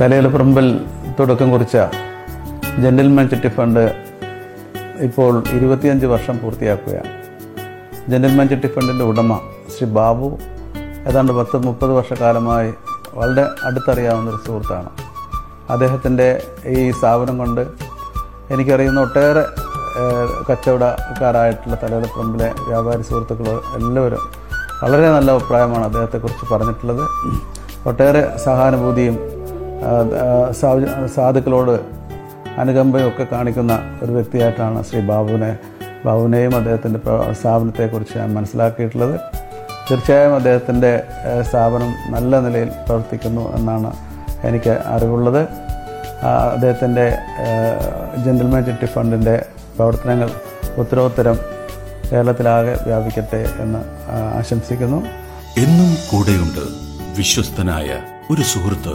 തലയിലപ്പറമ്പിൽ തുടക്കം കുറിച്ച ജെന്റിൽമാൻ ചിട്ടി ഫണ്ട് ഇപ്പോൾ ഇരുപത്തിയഞ്ച് വർഷം പൂർത്തിയാക്കുകയാണ്. ജെന്റിൽമാൻ ചിട്ടി ഫണ്ടിന്റെ ഉടമ ശ്രീ ബാബു ഏതാണ്ട് പത്ത് മുപ്പത് വർഷക്കാലമായി വളരെ അടുത്തറിയാവുന്ന ഒരു സുഹൃത്താണ്. അദ്ദേഹത്തിന്റെ ഈ സ്ഥാപനം കൊണ്ട് എനിക്കറിയുന്ന ഒട്ടേറെ കച്ചവടക്കാരായിട്ടുള്ള കച്ചവടക്കാരായിട്ടുള്ള പ്രമ്പിലെ വ്യാപാരി സുഹൃത്തുക്കൾ എല്ലാവരും വളരെ നല്ല അഭിപ്രായമാണ് അദ്ദേഹത്തെക്കുറിച്ച് പറഞ്ഞിട്ടുള്ളത്. ഒട്ടേറെ സഹാനുഭൂതിയും സാധുക്കളോട് അനുകമ്പയൊക്കെ കാണിക്കുന്ന ഒരു വ്യക്തിയായിട്ടാണ് ശ്രീ ബാബുവിനെ ബാബുവിനെയും അദ്ദേഹത്തിന്റെ സ്ഥാപനത്തെക്കുറിച്ച് ഞാൻ മനസ്സിലാക്കിയിട്ടുള്ളത്. തീർച്ചയായും അദ്ദേഹത്തിന്റെ സ്ഥാപനം നല്ല നിലയിൽ പ്രവർത്തിക്കുന്നു എന്നാണ് എനിക്ക് അറിവുള്ളത്. അദ്ദേഹത്തിന്റെ ജെന്റിൽമാൻ ചിട്ടി ഫണ്ടിന്റെ പ്രവർത്തനങ്ങൾ ഉത്തരോത്തരം കേരളത്തിലാകെ വ്യാപിക്കട്ടെ എന്ന് ആശംസിക്കുന്നു. എന്നും കൂടെയുണ്ട് വിശ്വസ്തനായ ഒരു സുഹൃത്ത്